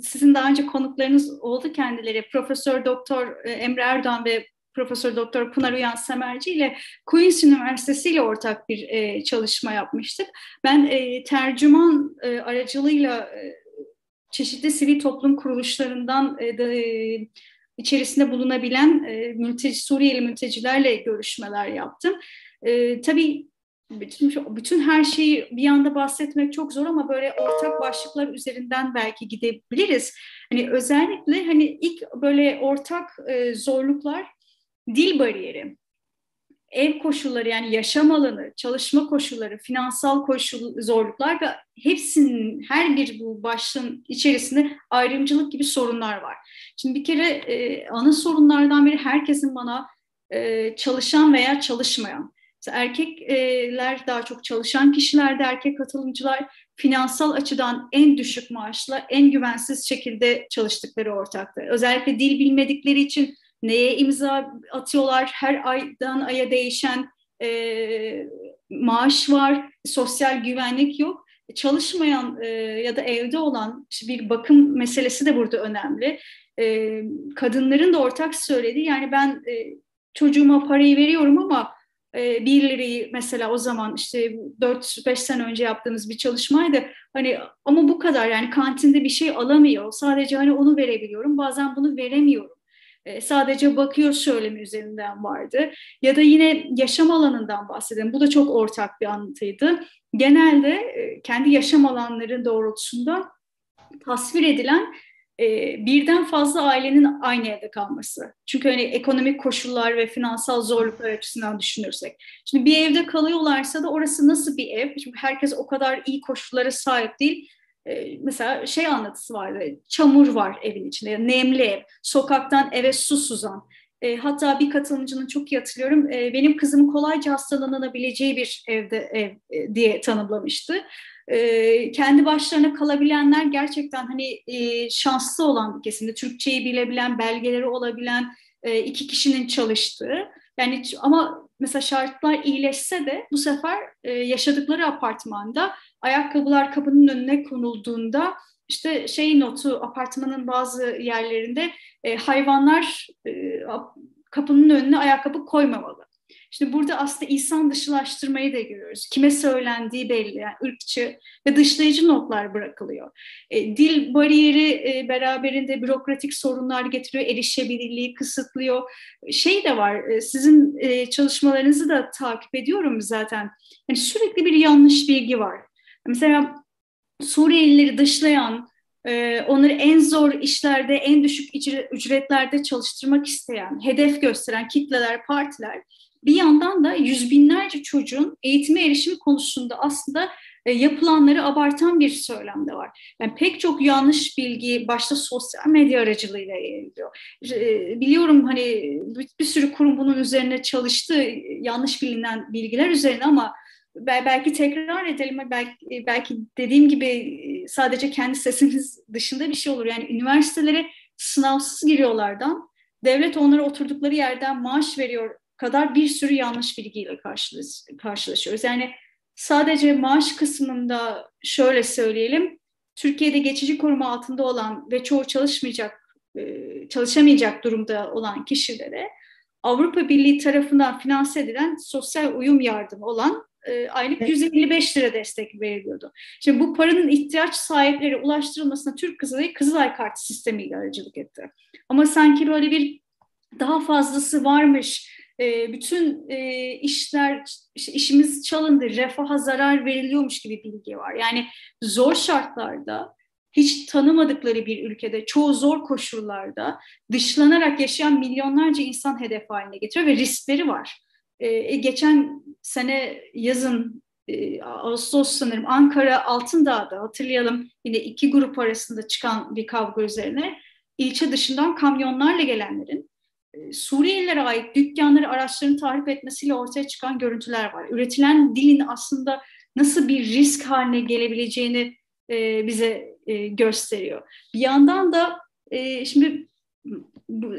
sizin daha önce konuklarınız oldu kendileri Profesör Doktor e, Emre Erdoğan ve Profesör Doktor Pınar Uyan Semerci ile Queen's Üniversitesi ile ortak bir çalışma yapmıştık. Ben tercüman aracılığıyla çeşitli sivil toplum kuruluşlarından e, de, e, içerisinde bulunabilen mülteci, Suriyeli mültecilerle görüşmeler yaptım. E, tabii bütün, bütün her şeyi bir anda bahsetmek çok zor ama böyle ortak başlıklar üzerinden belki gidebiliriz. Hani özellikle hani ilk böyle ortak e, zorluklar dil bariyeri, ev koşulları yani yaşam alanı, çalışma koşulları, finansal koşul zorluklar ve hepsinin her bir bu başlığın içerisinde ayrımcılık gibi sorunlar var. Şimdi bir kere e, ana sorunlardan biri herkesin bana e, çalışan veya çalışmayan. Mesela erkekler daha çok çalışan kişilerde erkek katılımcılar finansal açıdan en düşük maaşla en güvensiz şekilde çalıştıkları ortaktır. Özellikle dil bilmedikleri için neye imza atıyorlar, her aydan aya değişen e, maaş var, sosyal güvenlik yok. Çalışmayan e, ya da evde olan bir bakım meselesi de burada önemli. E, kadınların da ortak söylediği yani ben e, çocuğuma parayı veriyorum ama e, bir lirayı mesela o zaman işte 4-5 sene önce yaptığımız bir çalışmaydı. Hani ama bu kadar yani kantinde bir şey alamıyor. Sadece hani onu verebiliyorum. Bazen bunu veremiyorum. E, sadece bakıyor söylemi üzerinden vardı. Ya da yine yaşam alanından bahsedelim. Bu da çok ortak bir anlatıydı. Genelde e, kendi yaşam alanları doğrultusunda tasvir edilen e, birden fazla ailenin aynı evde kalması. Çünkü hani ekonomik koşullar ve finansal zorluklar açısından düşünürsek. Şimdi bir evde kalıyorlarsa da orası nasıl bir ev? Çünkü herkes o kadar iyi koşullara sahip değil. E, mesela şey anlatısı vardı, çamur var evin içinde, nemli ev, sokaktan eve su suzan. E, hatta bir katılımcının çok iyi hatırlıyorum, e, benim kızımın kolayca hastalanabileceği bir evde ev e, diye tanımlamıştı. E, kendi başlarına kalabilenler gerçekten hani e, şanslı olan bir kesimde, Türkçeyi bilebilen, belgeleri olabilen e, iki kişinin çalıştığı. Yani ama mesela şartlar iyileşse de bu sefer e, yaşadıkları apartmanda ayakkabılar kapının önüne konulduğunda işte şey notu apartmanın bazı yerlerinde e, hayvanlar e, kapının önüne ayakkabı koymamalı. Şimdi burada aslında insan dışılaştırmayı da görüyoruz. Kime söylendiği belli, yani ırkçı ve dışlayıcı notlar bırakılıyor. E, dil bariyeri e, beraberinde bürokratik sorunlar getiriyor, erişebilirliği kısıtlıyor. Şey de var, e, sizin e, çalışmalarınızı da takip ediyorum zaten. Yani sürekli bir yanlış bilgi var. Mesela Suriyelileri dışlayan, e, onları en zor işlerde, en düşük ücretlerde çalıştırmak isteyen, hedef gösteren kitleler, partiler bir yandan da yüz binlerce çocuğun eğitime erişimi konusunda aslında e, yapılanları abartan bir söylem de var. Yani pek çok yanlış bilgi başta sosyal medya aracılığıyla yayılıyor. E, biliyorum hani bir, sürü kurum bunun üzerine çalıştı, yanlış bilinen bilgiler üzerine ama belki tekrar edelim, belki, belki dediğim gibi sadece kendi sesimiz dışında bir şey olur. Yani üniversitelere sınavsız giriyorlardan, devlet onlara oturdukları yerden maaş veriyor kadar bir sürü yanlış bilgiyle karşılaş, karşılaşıyoruz. Yani sadece maaş kısmında şöyle söyleyelim, Türkiye'de geçici koruma altında olan ve çoğu çalışmayacak, çalışamayacak durumda olan kişilere Avrupa Birliği tarafından finanse edilen sosyal uyum yardımı olan e, aylık 155 lira destek veriliyordu. Şimdi bu paranın ihtiyaç sahipleri ulaştırılmasına Türk Kızılayı Kızılay Kartı sistemiyle aracılık etti. Ama sanki böyle bir daha fazlası varmış, e, bütün e, işler, işimiz çalındı, refaha zarar veriliyormuş gibi bilgi var. Yani zor şartlarda hiç tanımadıkları bir ülkede, çoğu zor koşullarda dışlanarak yaşayan milyonlarca insan hedef haline getiriyor ve riskleri var. Ee, geçen sene yazın e, Ağustos sanırım Ankara Altındağ'da hatırlayalım yine iki grup arasında çıkan bir kavga üzerine ilçe dışından kamyonlarla gelenlerin e, Suriyelilere ait dükkanları, araçlarını tahrip etmesiyle ortaya çıkan görüntüler var. Üretilen dilin aslında nasıl bir risk haline gelebileceğini e, bize e, gösteriyor. Bir yandan da e, şimdi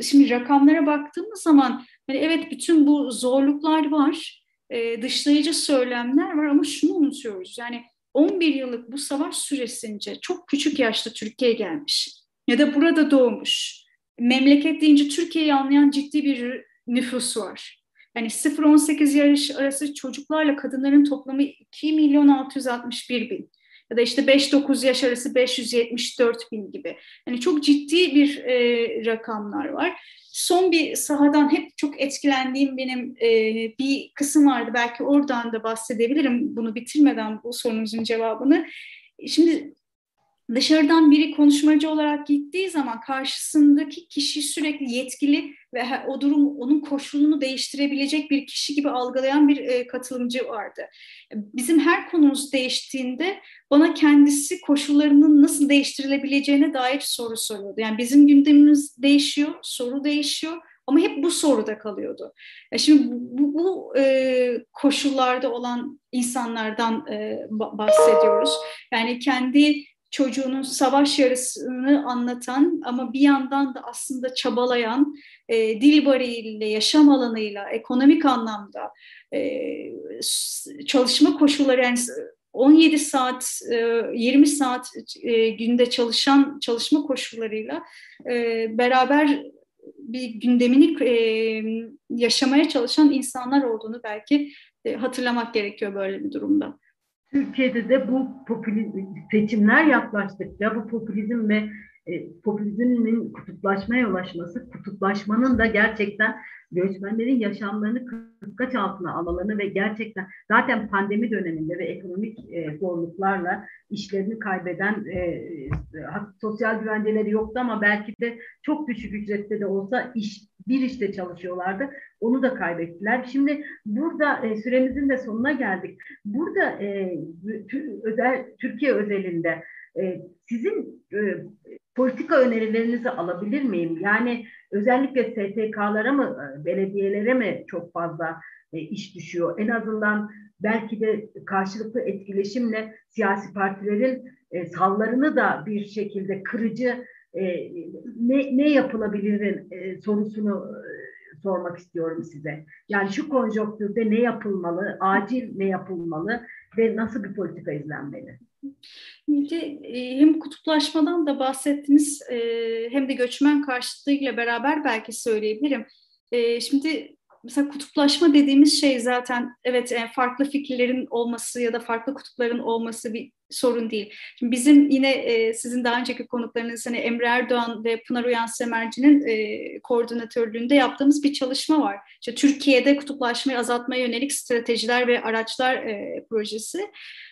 şimdi rakamlara baktığımız zaman hani evet bütün bu zorluklar var, e, dışlayıcı söylemler var ama şunu unutuyoruz. Yani 11 yıllık bu savaş süresince çok küçük yaşta Türkiye'ye gelmiş ya da burada doğmuş. Memleket deyince Türkiye'yi anlayan ciddi bir nüfus var. Yani 0-18 yaş arası çocuklarla kadınların toplamı 2 milyon 661 bin ya da işte 5-9 yaş arası 574 bin gibi. Yani çok ciddi bir e, rakamlar var. Son bir sahadan hep çok etkilendiğim benim e, bir kısım vardı. Belki oradan da bahsedebilirim bunu bitirmeden bu sorunuzun cevabını. Şimdi dışarıdan biri konuşmacı olarak gittiği zaman karşısındaki kişi sürekli yetkili ve o durum onun koşulunu değiştirebilecek bir kişi gibi algılayan bir e, katılımcı vardı. Bizim her konumuz değiştiğinde bana kendisi koşullarının nasıl değiştirilebileceğine dair soru soruyordu. Yani bizim gündemimiz değişiyor, soru değişiyor ama hep bu soruda kalıyordu. E şimdi bu, bu e, koşullarda olan insanlardan e, bahsediyoruz. Yani kendi çocuğunun savaş yarısını anlatan ama bir yandan da aslında çabalayan e, dil bariyeriyle, yaşam alanıyla, ekonomik anlamda e, çalışma koşulları yani 17 saat, 20 saat e, günde çalışan çalışma koşullarıyla e, beraber bir gündemini e, yaşamaya çalışan insanlar olduğunu belki hatırlamak gerekiyor böyle bir durumda. Türkiye'de de bu popülizm, seçimler yaklaştıkça bu popülizm ve e, popülizmin kutuplaşmaya ulaşması, kutuplaşmanın da gerçekten göçmenlerin yaşamlarını kıskaç altına almalarını ve gerçekten zaten pandemi döneminde ve ekonomik e, zorluklarla işlerini kaybeden e, sosyal güvenceleri yoktu ama belki de çok düşük ücrette de olsa iş bir işte çalışıyorlardı. Onu da kaybettiler. Şimdi burada e, süremizin de sonuna geldik. Burada e, özel Türkiye özelinde E, sizin e, politika önerilerinizi alabilir miyim? Yani özellikle STK'lara mı, e, belediyelere mi çok fazla e, iş düşüyor? En azından belki de karşılıklı etkileşimle siyasi partilerin e, sallarını da bir şekilde kırıcı e, ne, ne yapılabilir e, sorusunu e, sormak istiyorum size. Yani şu konjonktürde ne yapılmalı, acil ne yapılmalı ve nasıl bir politika izlenmeli? Şimdi e, hem kutuplaşmadan da bahsettiniz hem de göçmen karşıtlığıyla beraber belki söyleyebilirim. Şimdi mesela kutuplaşma dediğimiz şey zaten evet farklı fikirlerin olması ya da farklı kutupların olması bir sorun değil. Şimdi bizim yine e, sizin daha önceki konuklarınız hani Emre Erdoğan ve Pınar Uyan Semerci'nin e, koordinatörlüğünde yaptığımız bir çalışma var. İşte Türkiye'de kutuplaşmayı azaltmaya yönelik stratejiler ve araçlar e, projesi.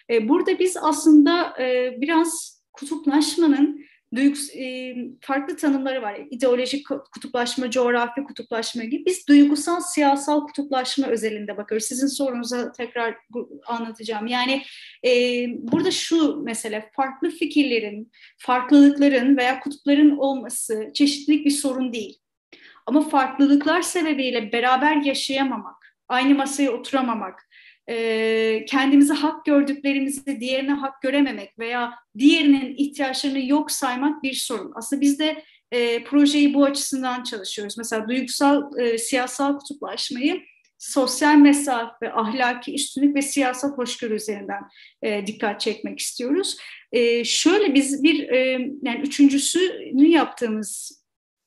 E, burada biz aslında e, biraz kutuplaşmanın duygus, e, farklı tanımları var. İdeolojik kutuplaşma, coğrafi kutuplaşma gibi. Biz duygusal, siyasal kutuplaşma özelinde bakıyoruz. Sizin sorunuza tekrar anlatacağım. Yani e, burada şu mesele, farklı fikirlerin, farklılıkların veya kutupların olması çeşitlilik bir sorun değil. Ama farklılıklar sebebiyle beraber yaşayamamak, aynı masaya oturamamak, e, kendimizi hak gördüklerimizi diğerine hak görememek veya diğerinin ihtiyaçlarını yok saymak bir sorun. Aslında biz de e, projeyi bu açısından çalışıyoruz. Mesela duygusal, e, siyasal kutuplaşmayı sosyal mesafe, ahlaki üstünlük ve siyasal hoşgörü üzerinden e, dikkat çekmek istiyoruz. E, şöyle biz bir, e, yani üçüncüsünü yaptığımız,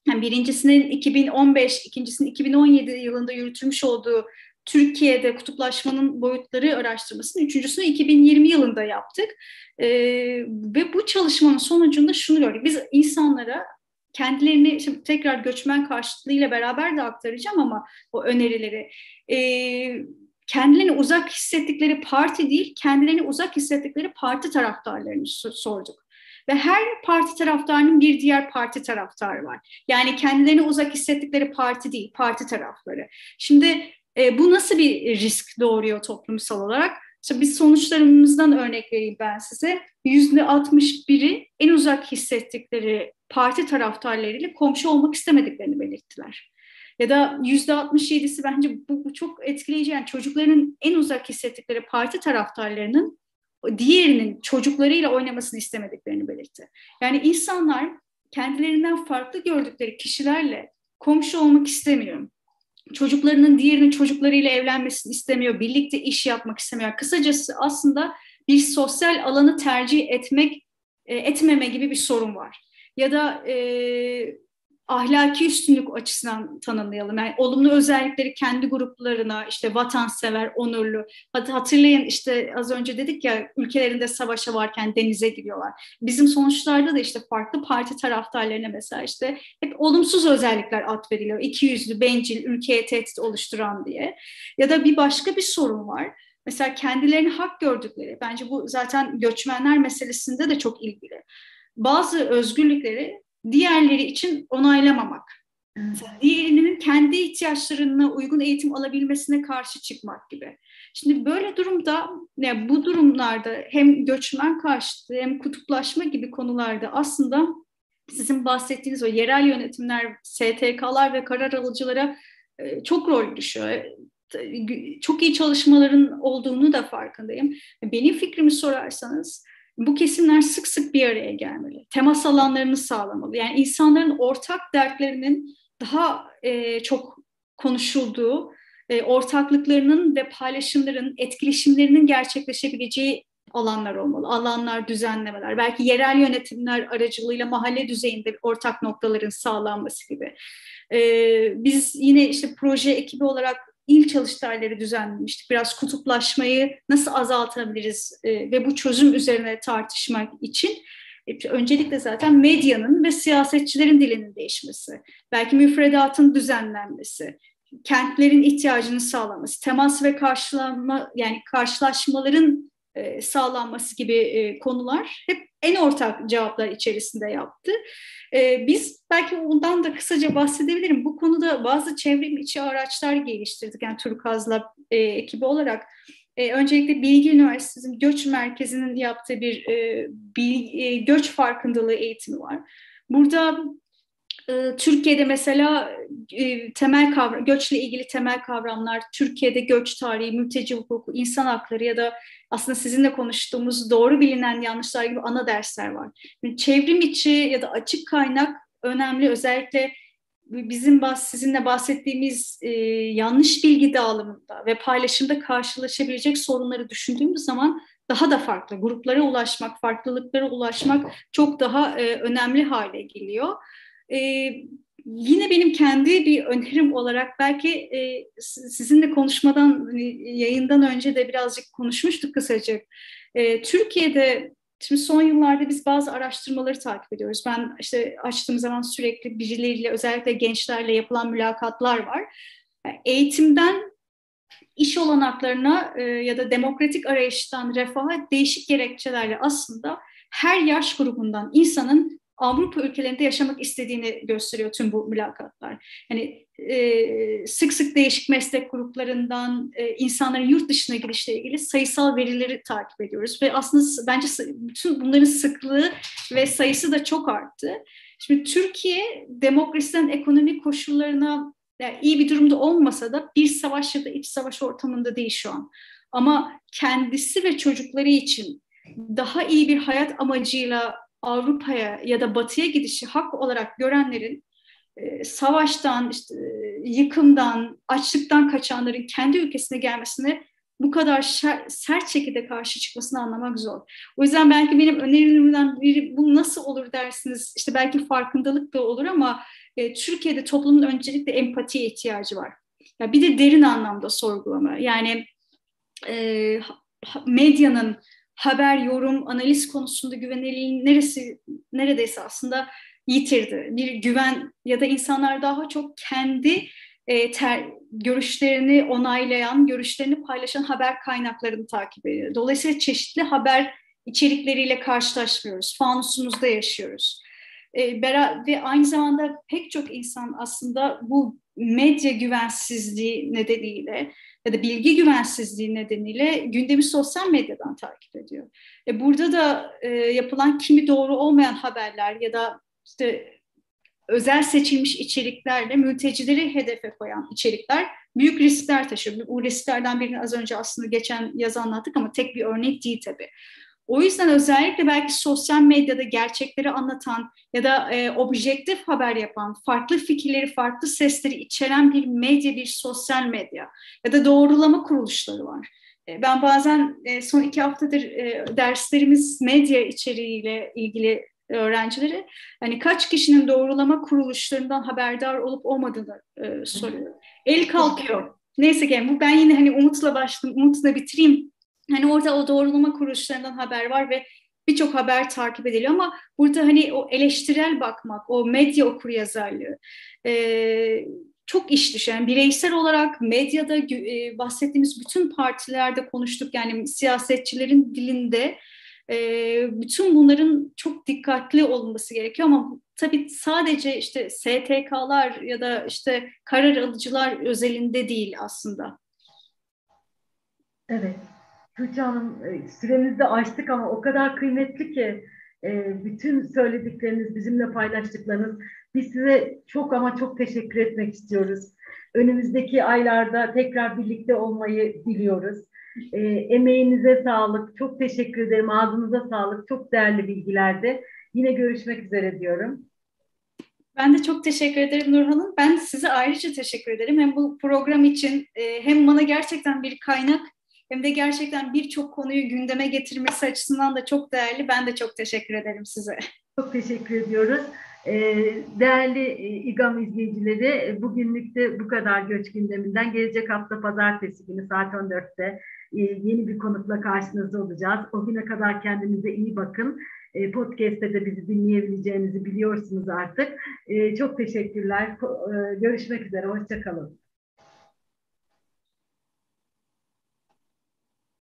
yani birincisinin 2015, ikincisinin 2017 yılında yürütülmüş olduğu Türkiye'de kutuplaşmanın boyutları araştırmasını üçüncüsünü 2020 yılında yaptık. E, ve bu çalışmanın sonucunda şunu gördük. Biz insanlara kendilerini şimdi tekrar göçmen karşıtlığıyla beraber de aktaracağım ama o önerileri e, kendilerini uzak hissettikleri parti değil, kendilerini uzak hissettikleri parti taraftarlarını sorduk. Ve her parti taraftarının bir diğer parti taraftarı var. Yani kendilerini uzak hissettikleri parti değil, parti tarafları. Şimdi e, bu nasıl bir risk doğuruyor toplumsal olarak? İşte biz sonuçlarımızdan örnek vereyim ben size. Yüzde 61'i en uzak hissettikleri parti taraftarlarıyla komşu olmak istemediklerini belirttiler. Ya da yüzde 67'si bence bu, bu çok etkileyici. Yani çocukların en uzak hissettikleri parti taraftarlarının diğerinin çocuklarıyla oynamasını istemediklerini belirtti. Yani insanlar kendilerinden farklı gördükleri kişilerle komşu olmak istemiyor çocuklarının diğerinin çocuklarıyla evlenmesini istemiyor, birlikte iş yapmak istemiyor. Kısacası aslında bir sosyal alanı tercih etmek, e, etmeme gibi bir sorun var. Ya da e, ahlaki üstünlük açısından tanımlayalım. Yani olumlu özellikleri kendi gruplarına işte vatansever, onurlu. Hatırlayın işte az önce dedik ya ülkelerinde savaşa varken denize giriyorlar. Bizim sonuçlarda da işte farklı parti taraftarlarına mesela işte hep olumsuz özellikler atfediliyor. İki yüzlü, bencil, ülkeye tehdit oluşturan diye. Ya da bir başka bir sorun var. Mesela kendilerini hak gördükleri, bence bu zaten göçmenler meselesinde de çok ilgili. Bazı özgürlükleri diğerleri için onaylamamak. Diğerinin kendi ihtiyaçlarına uygun eğitim alabilmesine karşı çıkmak gibi. Şimdi böyle durumda, yani bu durumlarda hem göçmen karşıtı hem kutuplaşma gibi konularda aslında sizin bahsettiğiniz o yerel yönetimler, STK'lar ve karar alıcılara e, çok rol düşüyor. Çok iyi çalışmaların olduğunu da farkındayım. Benim fikrimi sorarsanız bu kesimler sık sık bir araya gelmeli. Temas alanlarını sağlamalı. Yani insanların ortak dertlerinin daha e, çok konuşulduğu, e, ortaklıklarının ve paylaşımların, etkileşimlerinin gerçekleşebileceği alanlar olmalı. Alanlar, düzenlemeler, belki yerel yönetimler aracılığıyla mahalle düzeyinde ortak noktaların sağlanması gibi. Ee, biz yine işte proje ekibi olarak il çalıştayları düzenlemiştik. Biraz kutuplaşmayı nasıl azaltabiliriz e, ve bu çözüm üzerine tartışmak için e, öncelikle zaten medyanın ve siyasetçilerin dilinin değişmesi, belki müfredatın düzenlenmesi, kentlerin ihtiyacını sağlaması, temas ve karşılama yani karşılaşmaların e, sağlanması gibi e, konular hep en ortak cevaplar içerisinde yaptı. E, biz belki ondan da kısaca bahsedebilirim. Bu konuda bazı çevrim içi araçlar geliştirdik. Yani Turkaz'la e, ekibi olarak E, öncelikle Bilgi Üniversitesi'nin Göç Merkezi'nin yaptığı bir e, bilgi, e, göç farkındalığı eğitimi var. Burada e, Türkiye'de mesela e, temel kavram, göçle ilgili temel kavramlar, Türkiye'de göç tarihi, mülteci hukuku, insan hakları ya da aslında sizinle konuştuğumuz doğru bilinen yanlışlar gibi ana dersler var. Yani çevrim içi ya da açık kaynak önemli. Özellikle bizim bahs sizinle bahsettiğimiz e, yanlış bilgi dağılımında ve paylaşımda karşılaşabilecek sorunları düşündüğümüz zaman daha da farklı gruplara ulaşmak, farklılıklara ulaşmak çok daha e, önemli hale geliyor. E, yine benim kendi bir önerim olarak belki e, sizinle konuşmadan hani, yayından önce de birazcık konuşmuştuk kısaca. E, Türkiye'de Şimdi son yıllarda biz bazı araştırmaları takip ediyoruz. Ben işte açtığım zaman sürekli birileriyle özellikle gençlerle yapılan mülakatlar var. eğitimden iş olanaklarına e, ya da demokratik arayıştan refaha değişik gerekçelerle aslında her yaş grubundan insanın Avrupa ülkelerinde yaşamak istediğini gösteriyor tüm bu mülakatlar. Yani e, sık sık değişik meslek gruplarından e, insanların yurt dışına girişle ilgili sayısal verileri takip ediyoruz ve aslında bence bütün bunların sıklığı ve sayısı da çok arttı. Şimdi Türkiye demokrasiden ekonomik koşullarına yani iyi bir durumda olmasa da bir savaş ya da iç savaş ortamında değil şu an. Ama kendisi ve çocukları için daha iyi bir hayat amacıyla Avrupa'ya ya da Batı'ya gidişi hak olarak görenlerin e, savaştan, işte, yıkımdan, açlıktan kaçanların kendi ülkesine gelmesine bu kadar şer, sert şekilde karşı çıkmasını anlamak zor. O yüzden belki benim önerimden biri bu nasıl olur dersiniz. İşte belki farkındalık da olur ama e, Türkiye'de toplumun öncelikle empatiye ihtiyacı var. Ya bir de derin anlamda sorgulama. Yani e, medyanın haber, yorum, analiz konusunda güvenilirliğin neresi neredeyse aslında yitirdi. Bir güven ya da insanlar daha çok kendi e, ter, görüşlerini onaylayan, görüşlerini paylaşan haber kaynaklarını takip ediyor. Dolayısıyla çeşitli haber içerikleriyle karşılaşmıyoruz. Fanusumuzda yaşıyoruz. E, ve aynı zamanda pek çok insan aslında bu medya güvensizliği nedeniyle ya da bilgi güvensizliği nedeniyle gündemi sosyal medyadan takip ediyor. E burada da e, yapılan kimi doğru olmayan haberler ya da işte özel seçilmiş içeriklerle mültecileri hedefe koyan içerikler büyük riskler taşıyor. Bu risklerden birini az önce aslında geçen yaz anlattık ama tek bir örnek değil tabii. O yüzden özellikle belki sosyal medyada gerçekleri anlatan ya da e, objektif haber yapan, farklı fikirleri, farklı sesleri içeren bir medya, bir sosyal medya ya da doğrulama kuruluşları var. E, ben bazen e, son iki haftadır e, derslerimiz medya içeriğiyle ilgili öğrencileri hani kaç kişinin doğrulama kuruluşlarından haberdar olup olmadığını e, soruyor. El kalkıyor. Neyse ki bu ben yine hani Umut'la başladım, Umut'la bitireyim. Hani orada o doğrulama kuruluşlarından haber var ve birçok haber takip ediliyor ama burada hani o eleştirel bakmak, o medya okuryazarlığı e, çok iş düşen. Bireysel olarak medyada e, bahsettiğimiz bütün partilerde konuştuk yani siyasetçilerin dilinde e, bütün bunların çok dikkatli olması gerekiyor ama tabii sadece işte STK'lar ya da işte karar alıcılar özelinde değil aslında. Evet. Tuğçe Hanım e, süremizi de açtık ama o kadar kıymetli ki e, bütün söyledikleriniz, bizimle paylaştıklarınız. Biz size çok ama çok teşekkür etmek istiyoruz. Önümüzdeki aylarda tekrar birlikte olmayı diliyoruz. E, emeğinize sağlık. Çok teşekkür ederim. Ağzınıza sağlık. Çok değerli bilgilerdi. Yine görüşmek üzere diyorum. Ben de çok teşekkür ederim Nurhan'ım. Ben size ayrıca teşekkür ederim. Hem bu program için e, hem bana gerçekten bir kaynak hem de gerçekten birçok konuyu gündeme getirmesi açısından da çok değerli. Ben de çok teşekkür ederim size. Çok teşekkür ediyoruz. Ee, değerli e, İGAM izleyicileri, e, bugünlük de bu kadar göç gündeminden. Gelecek hafta pazartesi günü saat 14'te e, yeni bir konukla karşınızda olacağız. O güne kadar kendinize iyi bakın. Podcast'te de bizi dinleyebileceğinizi biliyorsunuz artık. Çok teşekkürler. Görüşmek üzere. Hoşçakalın.